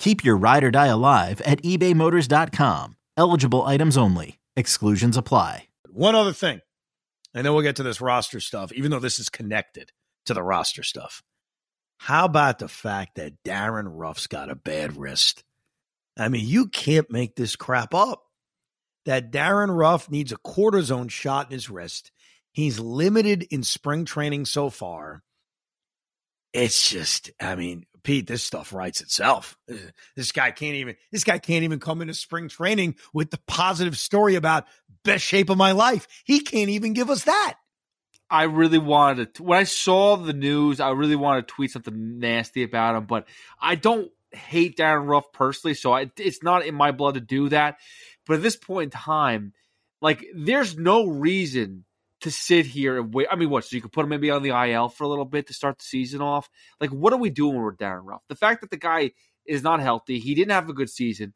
Keep your ride or die alive at ebaymotors.com. Eligible items only. Exclusions apply. One other thing, and then we'll get to this roster stuff, even though this is connected to the roster stuff. How about the fact that Darin Ruf's got a bad wrist? I mean, you can't make this crap up. That Darin Ruf needs a cortisone shot in his wrist. He's limited in spring training so far. It's just, I mean, Pete, this stuff writes itself. This guy can't even this guy can't even come into spring training with the positive story about best shape of my life. He can't even give us that. I really wanted to when I saw the news, I really wanted to tweet something nasty about him, but I don't hate Darin Ruf personally, so I, it's not in my blood to do that. But at this point in time, like there's no reason to sit here and wait. I mean, what? So you could put him maybe on the IL for a little bit to start the season off. Like, what are we doing with Darin Ruf? The fact that the guy is not healthy, he didn't have a good season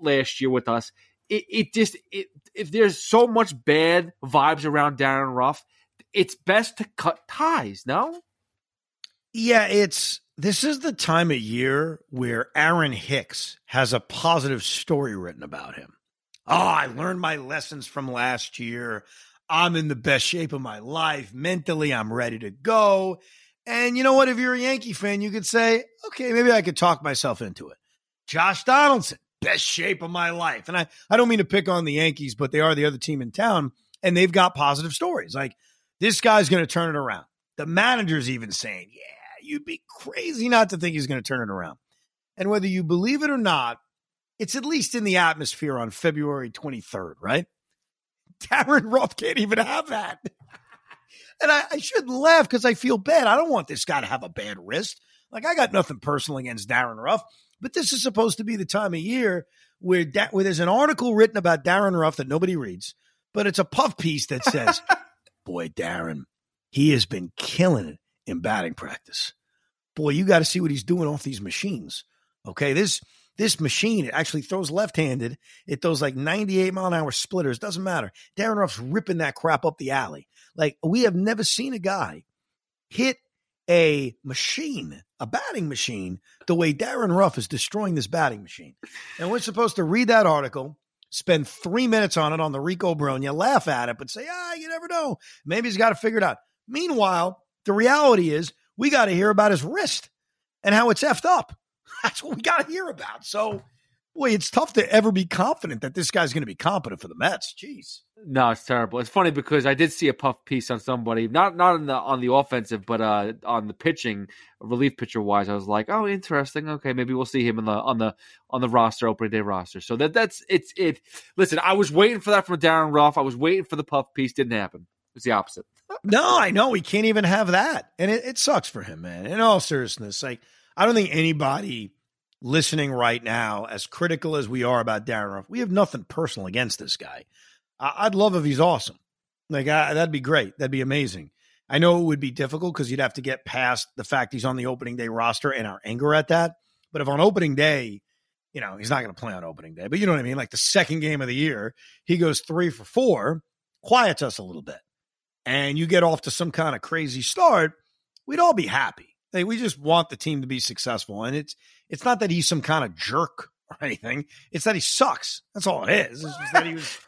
last year with us. It, it just it, if there's so much bad vibes around Darin Ruf, it's best to cut ties. No. Yeah, it's this is the time of year where Aaron Hicks has a positive story written about him. Oh, I learned my lessons from last year. I'm in the best shape of my life. Mentally, I'm ready to go. And you know what? If you're a Yankee fan, you could say, okay, maybe I could talk myself into it. Josh Donaldson, best shape of my life. And I, I don't mean to pick on the Yankees, but they are the other team in town and they've got positive stories. Like this guy's going to turn it around. The manager's even saying, yeah, you'd be crazy not to think he's going to turn it around. And whether you believe it or not, it's at least in the atmosphere on February 23rd, right? Darin Ruf can't even have that. and I, I shouldn't laugh because I feel bad. I don't want this guy to have a bad wrist. Like I got nothing personal against Darin Ruf, but this is supposed to be the time of year where, da- where there's an article written about Darin Ruf that nobody reads, but it's a puff piece that says, "Boy, Darin, he has been killing it in batting practice. Boy, you got to see what he's doing off these machines. Okay, this this machine it actually throws left-handed. It throws like 98 mile an hour splitters. Doesn't matter. Darin Ruf's ripping that crap up the alley. Like we have never seen a guy hit a machine, a batting machine, the way Darin Ruf is destroying this batting machine. And we're supposed to read that article, spend three minutes on it on the Rico Brogna, laugh at it, but say, ah, you never know. Maybe he's got to figure it out. Meanwhile, the reality is we got to hear about his wrist and how it's effed up. That's what we got to hear about. So Boy, it's tough to ever be confident that this guy's going to be competent for the Mets. Jeez. No, it's terrible. It's funny because I did see a puff piece on somebody, not not on the on the offensive, but uh, on the pitching, relief pitcher wise. I was like, oh, interesting. Okay, maybe we'll see him in the on the on the roster, opening day roster. So that that's it's it. Listen, I was waiting for that from Darin Ruf. I was waiting for the puff piece. Didn't happen. It's the opposite. no, I know we can't even have that, and it, it sucks for him, man. In all seriousness, like I don't think anybody listening right now, as critical as we are about Darin Ruf, we have nothing personal against this guy. I- would love if he's awesome. Like I, that'd be great. That'd be amazing. I know it would be difficult because you'd have to get past the fact he's on the opening day roster and our anger at that. But if on opening day, you know, he's not going to play on opening day, but you know what I mean? Like the second game of the year, he goes three for four, quiets us a little bit, and you get off to some kind of crazy start, we'd all be happy. Like, we just want the team to be successful. And it's it's not that he's some kind of jerk or anything. It's that he sucks. That's all it is. It's just that he was.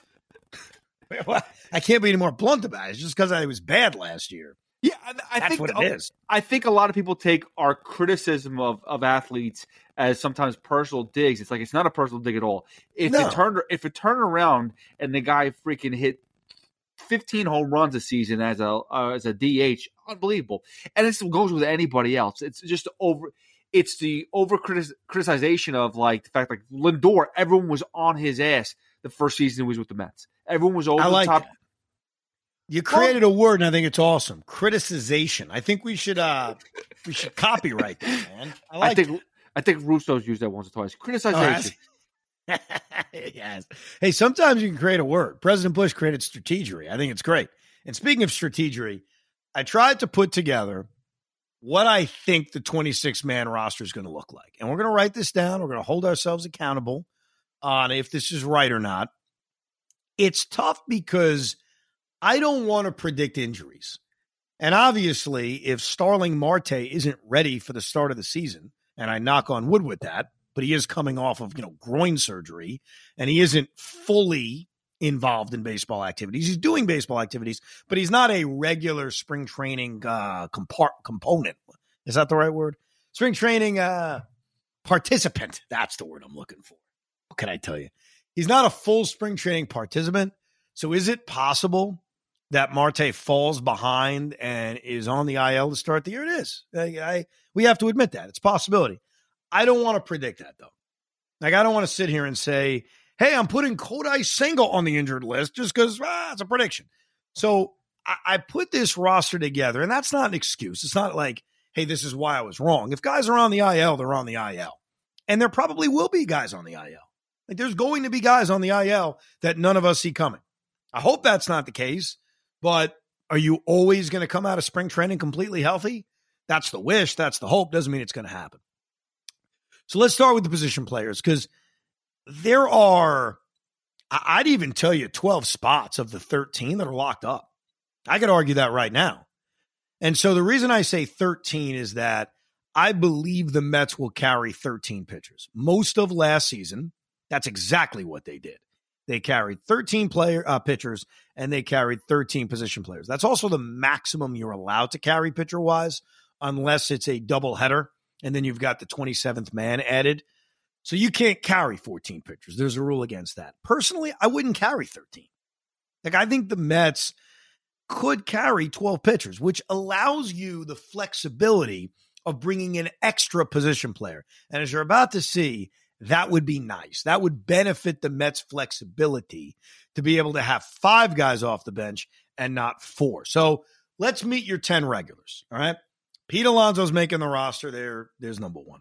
I can't be any more blunt about it. It's just because I was bad last year. Yeah, I, I That's think what it is. I think a lot of people take our criticism of, of athletes as sometimes personal digs. It's like it's not a personal dig at all. If No. it turned if it turned around and the guy freaking hit 15 home runs a season as a uh, as a DH, unbelievable. And this goes with anybody else. It's just over. It's the over criticization of like the fact like Lindor. Everyone was on his ass the first season he was with the Mets. Everyone was over I like the top. that. You created a word, and I think it's awesome. Criticization. I think we should uh we should copyright that, man. I I, like think I think Russo's used that once or twice. Oh, Criticization. yes. Hey, sometimes you can create a word. President Bush created strategery. I think it's great. And speaking of strategery, I tried to put together what I think the 26 man roster is going to look like. And we're going to write this down. We're going to hold ourselves accountable on if this is right or not. It's tough because I don't want to predict injuries. And obviously, if Starling Marte isn't ready for the start of the season, and I knock on wood with that, but he is coming off of, you know, groin surgery and he isn't fully involved in baseball activities. He's doing baseball activities, but he's not a regular spring training uh, compart- component. Is that the right word? Spring training uh, participant. That's the word I'm looking for. What can I tell you? He's not a full spring training participant. So is it possible that Marte falls behind and is on the IL to start the year? It is. I, I we have to admit that it's possibility. I don't want to predict that though. Like I don't want to sit here and say, "Hey, I'm putting Kodai Senga on the injured list just because ah, it's a prediction." So I, I put this roster together, and that's not an excuse. It's not like, "Hey, this is why I was wrong." If guys are on the IL, they're on the IL, and there probably will be guys on the IL. Like there's going to be guys on the IL that none of us see coming. I hope that's not the case, but are you always going to come out of spring training completely healthy? That's the wish. That's the hope. Doesn't mean it's going to happen. So let's start with the position players because there are, I'd even tell you 12 spots of the 13 that are locked up. I could argue that right now. And so the reason I say 13 is that I believe the Mets will carry 13 pitchers. Most of last season, that's exactly what they did. They carried 13 player uh, pitchers and they carried 13 position players. That's also the maximum you're allowed to carry pitcher wise, unless it's a double header and then you've got the 27th man added. So you can't carry 14 pitchers. There's a rule against that. Personally, I wouldn't carry 13. Like I think the Mets could carry 12 pitchers, which allows you the flexibility of bringing in extra position player. And as you're about to see, that would be nice. That would benefit the Mets' flexibility to be able to have five guys off the bench and not four. So let's meet your 10 regulars. All right. Pete Alonso's making the roster. There, there's number one.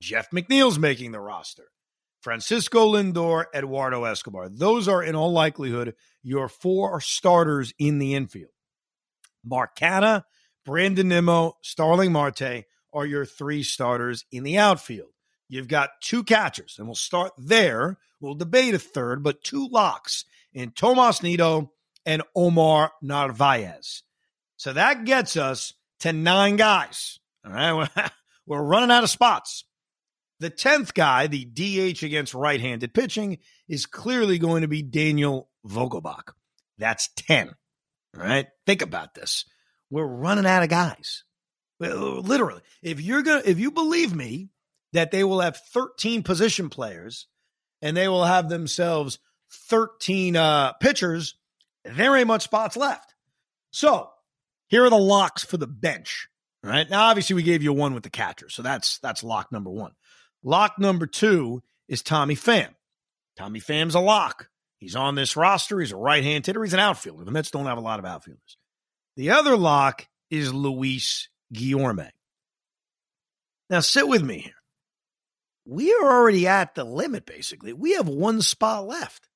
Jeff McNeil's making the roster. Francisco Lindor, Eduardo Escobar. Those are, in all likelihood, your four starters in the infield. Mark Canha, Brandon Nimmo, Starling Marte are your three starters in the outfield. You've got two catchers, and we'll start there. We'll debate a third, but two locks in Tomas Nido and Omar Narvaez. So that gets us to nine guys. All right. We're running out of spots. The 10th guy, the DH against right handed pitching, is clearly going to be Daniel Vogelbach. That's 10. All right. Think about this. We're running out of guys. Literally. If you're going to, if you believe me that they will have 13 position players and they will have themselves 13 uh, pitchers. There ain't much spots left. So here are the locks for the bench. All right. Now, obviously, we gave you one with the catcher. So that's that's lock number one. Lock number two is Tommy Pham. Tommy Pham's a lock. He's on this roster. He's a right hand hitter. He's an outfielder. The Mets don't have a lot of outfielders. The other lock is Luis Guillorme. Now, sit with me here. We are already at the limit, basically. We have one spot left.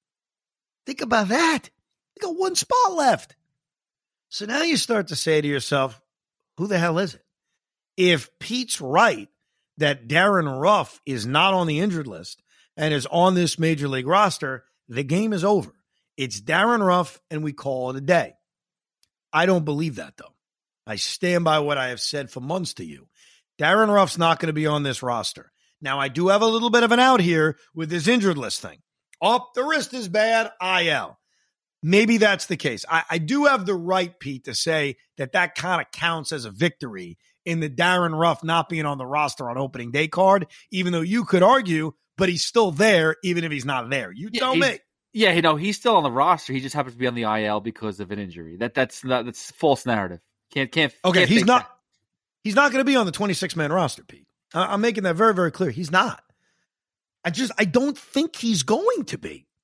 Think about that. We got one spot left. So now you start to say to yourself, who the hell is it? If Pete's right that Darin Ruf is not on the injured list and is on this major league roster, the game is over. It's Darin Ruf and we call it a day. I don't believe that, though. I stand by what I have said for months to you. Darin Ruf's not going to be on this roster. Now, I do have a little bit of an out here with this injured list thing. Up, the wrist is bad, IL. Maybe that's the case. I, I do have the right, Pete, to say that that kind of counts as a victory in the Darin Ruf not being on the roster on opening day card, even though you could argue, but he's still there, even if he's not there. You yeah, tell me. Yeah, you know, he's still on the roster. He just happens to be on the IL because of an injury. That that's not that's false narrative. Can't can't. Okay, can't he's not. That. He's not going to be on the 26 man roster, Pete. I'm making that very very clear. He's not. I just I don't think he's going to be.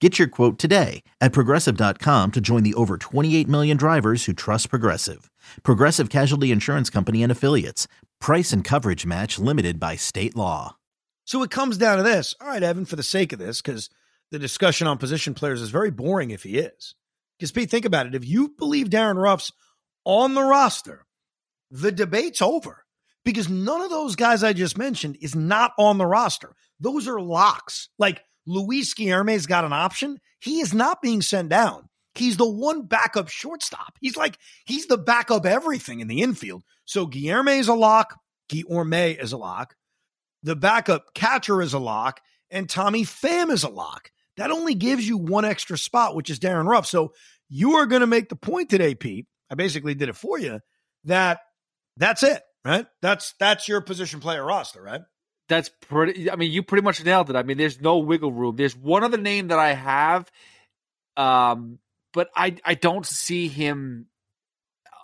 Get your quote today at progressive.com to join the over 28 million drivers who trust Progressive. Progressive Casualty Insurance Company and Affiliates. Price and coverage match limited by state law. So it comes down to this. All right, Evan, for the sake of this, because the discussion on position players is very boring if he is. Because, Pete, think about it. If you believe Darin Ruf's on the roster, the debate's over because none of those guys I just mentioned is not on the roster. Those are locks. Like Luis Guillorme's got an option. He is not being sent down. He's the one backup shortstop. He's like, he's the backup everything in the infield. So Guillorme is a lock. Guillorme is a lock. The backup catcher is a lock. And Tommy Pham is a lock. That only gives you one extra spot, which is Darin Ruf. So you are going to make the point today, Pete. I basically did it for you that that's it, right? That's that's your position player roster, right? That's pretty. I mean, you pretty much nailed it. I mean, there's no wiggle room. There's one other name that I have, um, but I I don't see him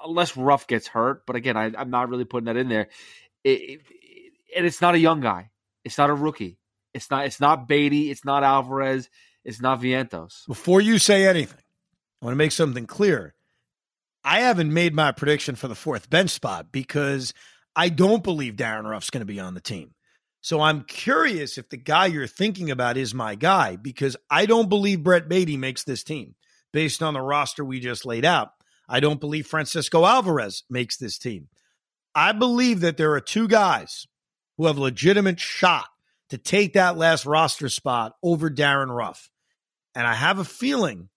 unless Ruf gets hurt. But again, I, am not really putting that in there. It, it, and it's not a young guy. It's not a rookie. It's not. It's not Baty. It's not Alvarez. It's not Vientos. Before you say anything, I want to make something clear. I haven't made my prediction for the fourth bench spot because I don't believe Darin Ruf's going to be on the team. So I'm curious if the guy you're thinking about is my guy because I don't believe Brett Baty makes this team based on the roster we just laid out. I don't believe Francisco Alvarez makes this team. I believe that there are two guys who have legitimate shot to take that last roster spot over Darin Ruf. And I have a feeling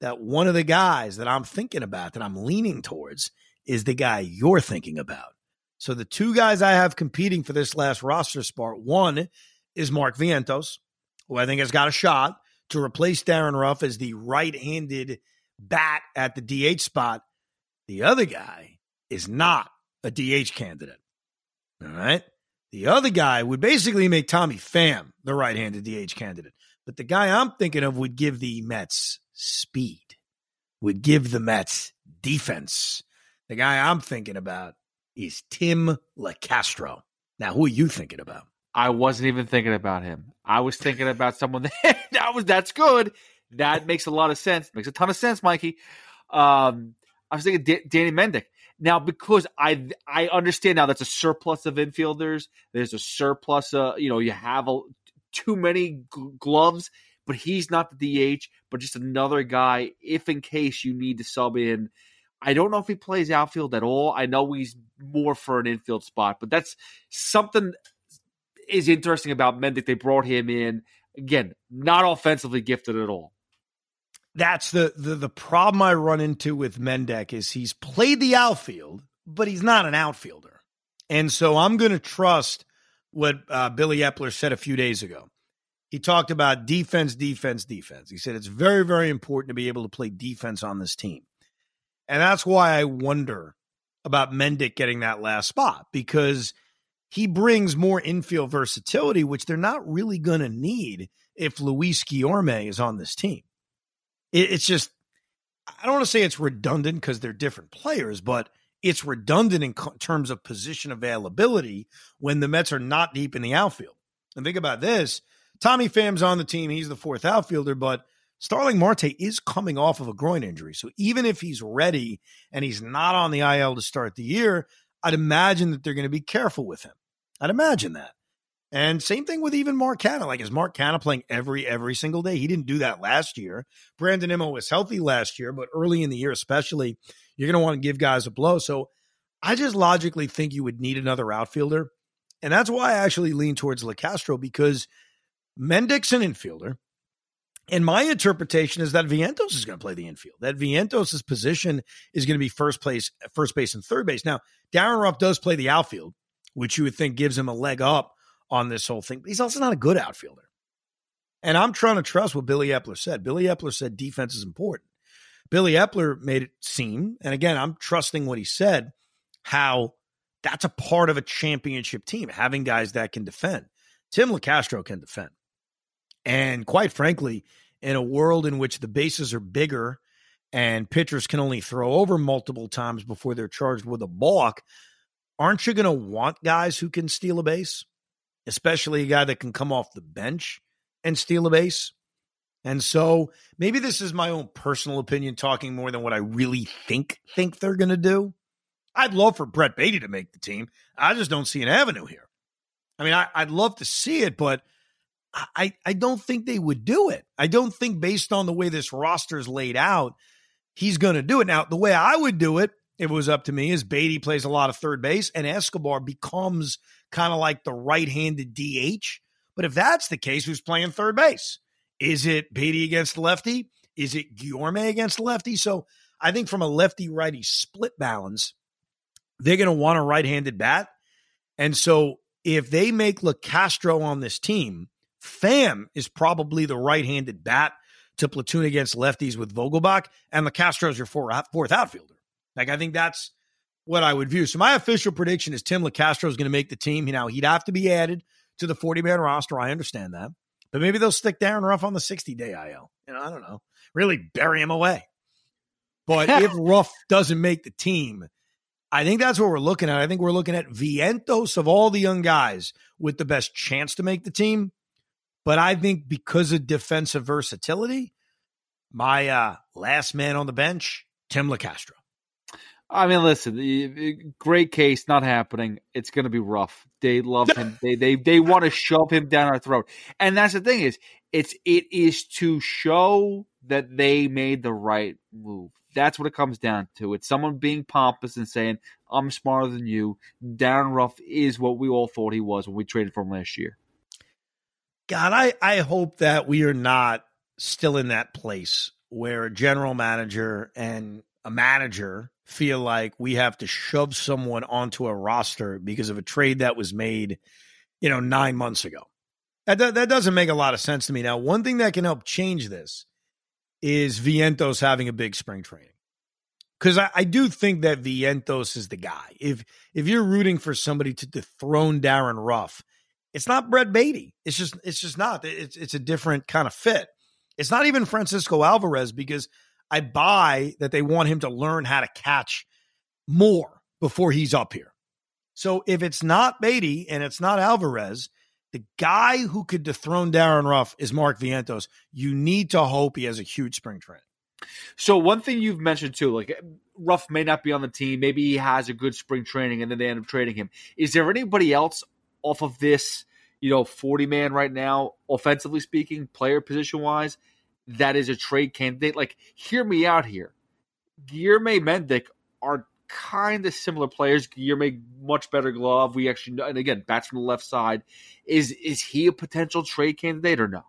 that one of the guys that I'm thinking about, that I'm leaning towards, is the guy you're thinking about. So the two guys I have competing for this last roster spot, one is Mark Vientos, who I think has got a shot to replace Darin Ruf as the right-handed bat at the DH spot. The other guy is not a DH candidate. All right. The other guy would basically make Tommy Pham the right-handed DH candidate. But the guy I'm thinking of would give the Mets speed, would give the Mets defense. The guy I'm thinking about is Tim Locastro. Now, who are you thinking about? I wasn't even thinking about him. I was thinking about someone that, that was that's good. That makes a lot of sense. Makes a ton of sense, Mikey. Um, I was thinking D- Danny Mendick. Now, because I I understand now that's a surplus of infielders. There's a surplus. Uh, you know, you have a, too many gloves but he's not the DH, but just another guy if in case you need to sub in. I don't know if he plays outfield at all. I know he's more for an infield spot, but that's something is interesting about Mendick. They brought him in again, not offensively gifted at all. That's the the the problem I run into with Mendick is he's played the outfield, but he's not an outfielder. And so I'm going to trust what uh, Billy Eppler said a few days ago. He talked about defense, defense, defense. He said it's very, very important to be able to play defense on this team. And that's why I wonder about Mendick getting that last spot because he brings more infield versatility, which they're not really going to need if Luis Guillorme is on this team. It, it's just, I don't want to say it's redundant because they're different players, but it's redundant in co- terms of position availability when the Mets are not deep in the outfield. And think about this Tommy Pham's on the team. He's the fourth outfielder, but Starling Marte is coming off of a groin injury. So even if he's ready and he's not on the IL to start the year, I'd imagine that they're going to be careful with him. I'd imagine that. And same thing with even Mark Canha. Like, is Mark Canha playing every every single day? He didn't do that last year. Brandon Nimmo was healthy last year, but early in the year, especially, you're going to want to give guys a blow. So I just logically think you would need another outfielder. And that's why I actually lean towards Locastro because Mendick's an infielder. And my interpretation is that Vientos is going to play the infield. That Vientos' position is going to be first place, first base and third base. Now, Darin Ruf does play the outfield, which you would think gives him a leg up on this whole thing. But he's also not a good outfielder. And I'm trying to trust what Billy Eppler said. Billy Eppler said defense is important. Billy Eppler made it seem, and again, I'm trusting what he said, how that's a part of a championship team, having guys that can defend. Tim Locastro can defend. And quite frankly, in a world in which the bases are bigger and pitchers can only throw over multiple times before they're charged with a balk, aren't you going to want guys who can steal a base? Especially a guy that can come off the bench and steal a base. And so maybe this is my own personal opinion talking more than what I really think think they're going to do. I'd love for Brett Baty to make the team. I just don't see an avenue here. I mean, I, would love to see it, but I, I don't think they would do it. I don't think based on the way this roster is laid out, he's going to do it. Now, the way I would do it, if it was up to me, is Baty plays a lot of third base and Escobar becomes kind of like the right-handed DH. But if that's the case, who's playing third base? Is it Baty against lefty? Is it Guillorme against lefty? So I think from a lefty righty split balance, they're going to want a right handed bat. And so if they make Locastro on this team, Pham is probably the right handed bat to platoon against lefties with Vogelbach, and Locastro is your fourth outfielder. Like, I think that's what I would view. So, my official prediction is Tim Locastro is going to make the team. Now, he'd have to be added to the 40 man roster. I understand that. But maybe they'll stick Darin Ruf on the 60 day IL. And I don't know. Really bury him away. But if Ruf doesn't make the team, I think that's what we're looking at. I think we're looking at Vientos of all the young guys with the best chance to make the team. But I think because of defensive versatility, my uh, last man on the bench, Tim Locastro. I mean, listen, great case, not happening. It's going to be rough. They love him. They they they want to shove him down our throat. And that's the thing is, it's it is to show that they made the right move. That's what it comes down to. It's someone being pompous and saying, I'm smarter than you. Darin Ruf is what we all thought he was when we traded for him last year. God, I, I hope that we are not still in that place where a general manager and a manager feel like we have to shove someone onto a roster because of a trade that was made, you know, nine months ago. That, that doesn't make a lot of sense to me. Now, one thing that can help change this is Vientos having a big spring training. Because I, I, do think that Vientos is the guy. If if you're rooting for somebody to dethrone Darin Ruf, it's not Brett Baty. It's just it's just not. It's it's a different kind of fit. It's not even Francisco Alvarez because I buy that they want him to learn how to catch more before he's up here. So if it's not Baty and it's not Alvarez, the guy who could dethrone Darin Ruf is Mark Vientos. You need to hope he has a huge spring training. So one thing you've mentioned too, like Ruf may not be on the team, maybe he has a good spring training, and then they end up trading him. Is there anybody else off of this, you know, forty man right now, offensively speaking, player position wise, that is a trade candidate? Like, hear me out here. Guillorme Mendick are kind of similar players. Guillorme much better glove. We actually, and again, bats from the left side. Is is he a potential trade candidate or no?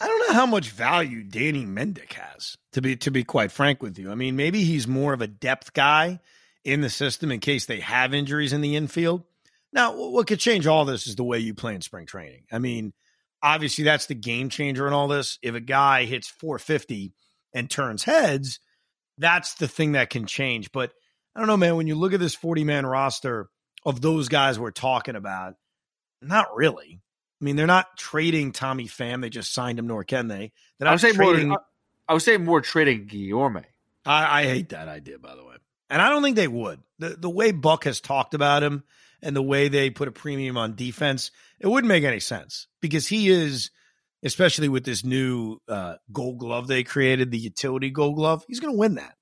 I don't know how much value Danny Mendick has. To be to be quite frank with you, I mean, maybe he's more of a depth guy in the system in case they have injuries in the infield. Now, what could change all this is the way you play in spring training. I mean, obviously that's the game changer in all this. If a guy hits 450 and turns heads, that's the thing that can change. But I don't know, man, when you look at this 40 man roster of those guys we're talking about, not really. I mean, they're not trading Tommy Pham. They just signed him, nor can they. I would say trading. more. I would say more trading Guillorme. I, I hate that idea, by the way. And I don't think they would. The the way Buck has talked about him and the way they put a premium on defense, it wouldn't make any sense because he is, especially with this new uh, gold glove they created, the utility gold glove, he's going to win that.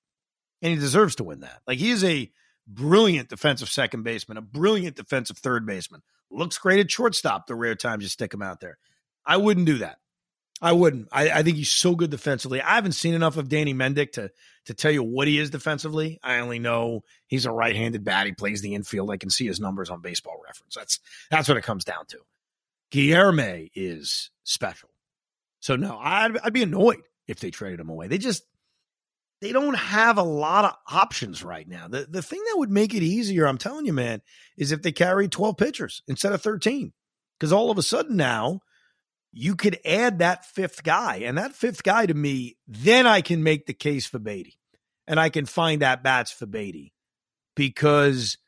And he deserves to win that. Like he is a brilliant defensive second baseman, a brilliant defensive third baseman. Looks great at shortstop the rare times you stick him out there. I wouldn't do that. I wouldn't. I, I, think he's so good defensively. I haven't seen enough of Danny Mendick to to tell you what he is defensively. I only know he's a right-handed bat. He plays the infield. I can see his numbers on Baseball Reference. That's that's what it comes down to. Guillorme is special. So no, I'd, I'd be annoyed if they traded him away. They just they don't have a lot of options right now. The the thing that would make it easier, I'm telling you, man, is if they carry 12 pitchers instead of 13. Because all of a sudden now you could add that fifth guy. And that fifth guy to me, then I can make the case for Baty. And I can find that bats for Baty because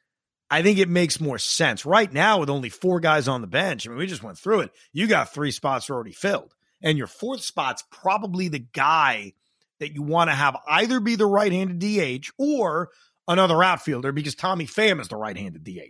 I think it makes more sense. Right now, with only four guys on the bench, I mean, we just went through it. You got three spots already filled. And your fourth spot's probably the guy that you want to have either be the right handed DH or another outfielder because Tommy Pham is the right handed DH.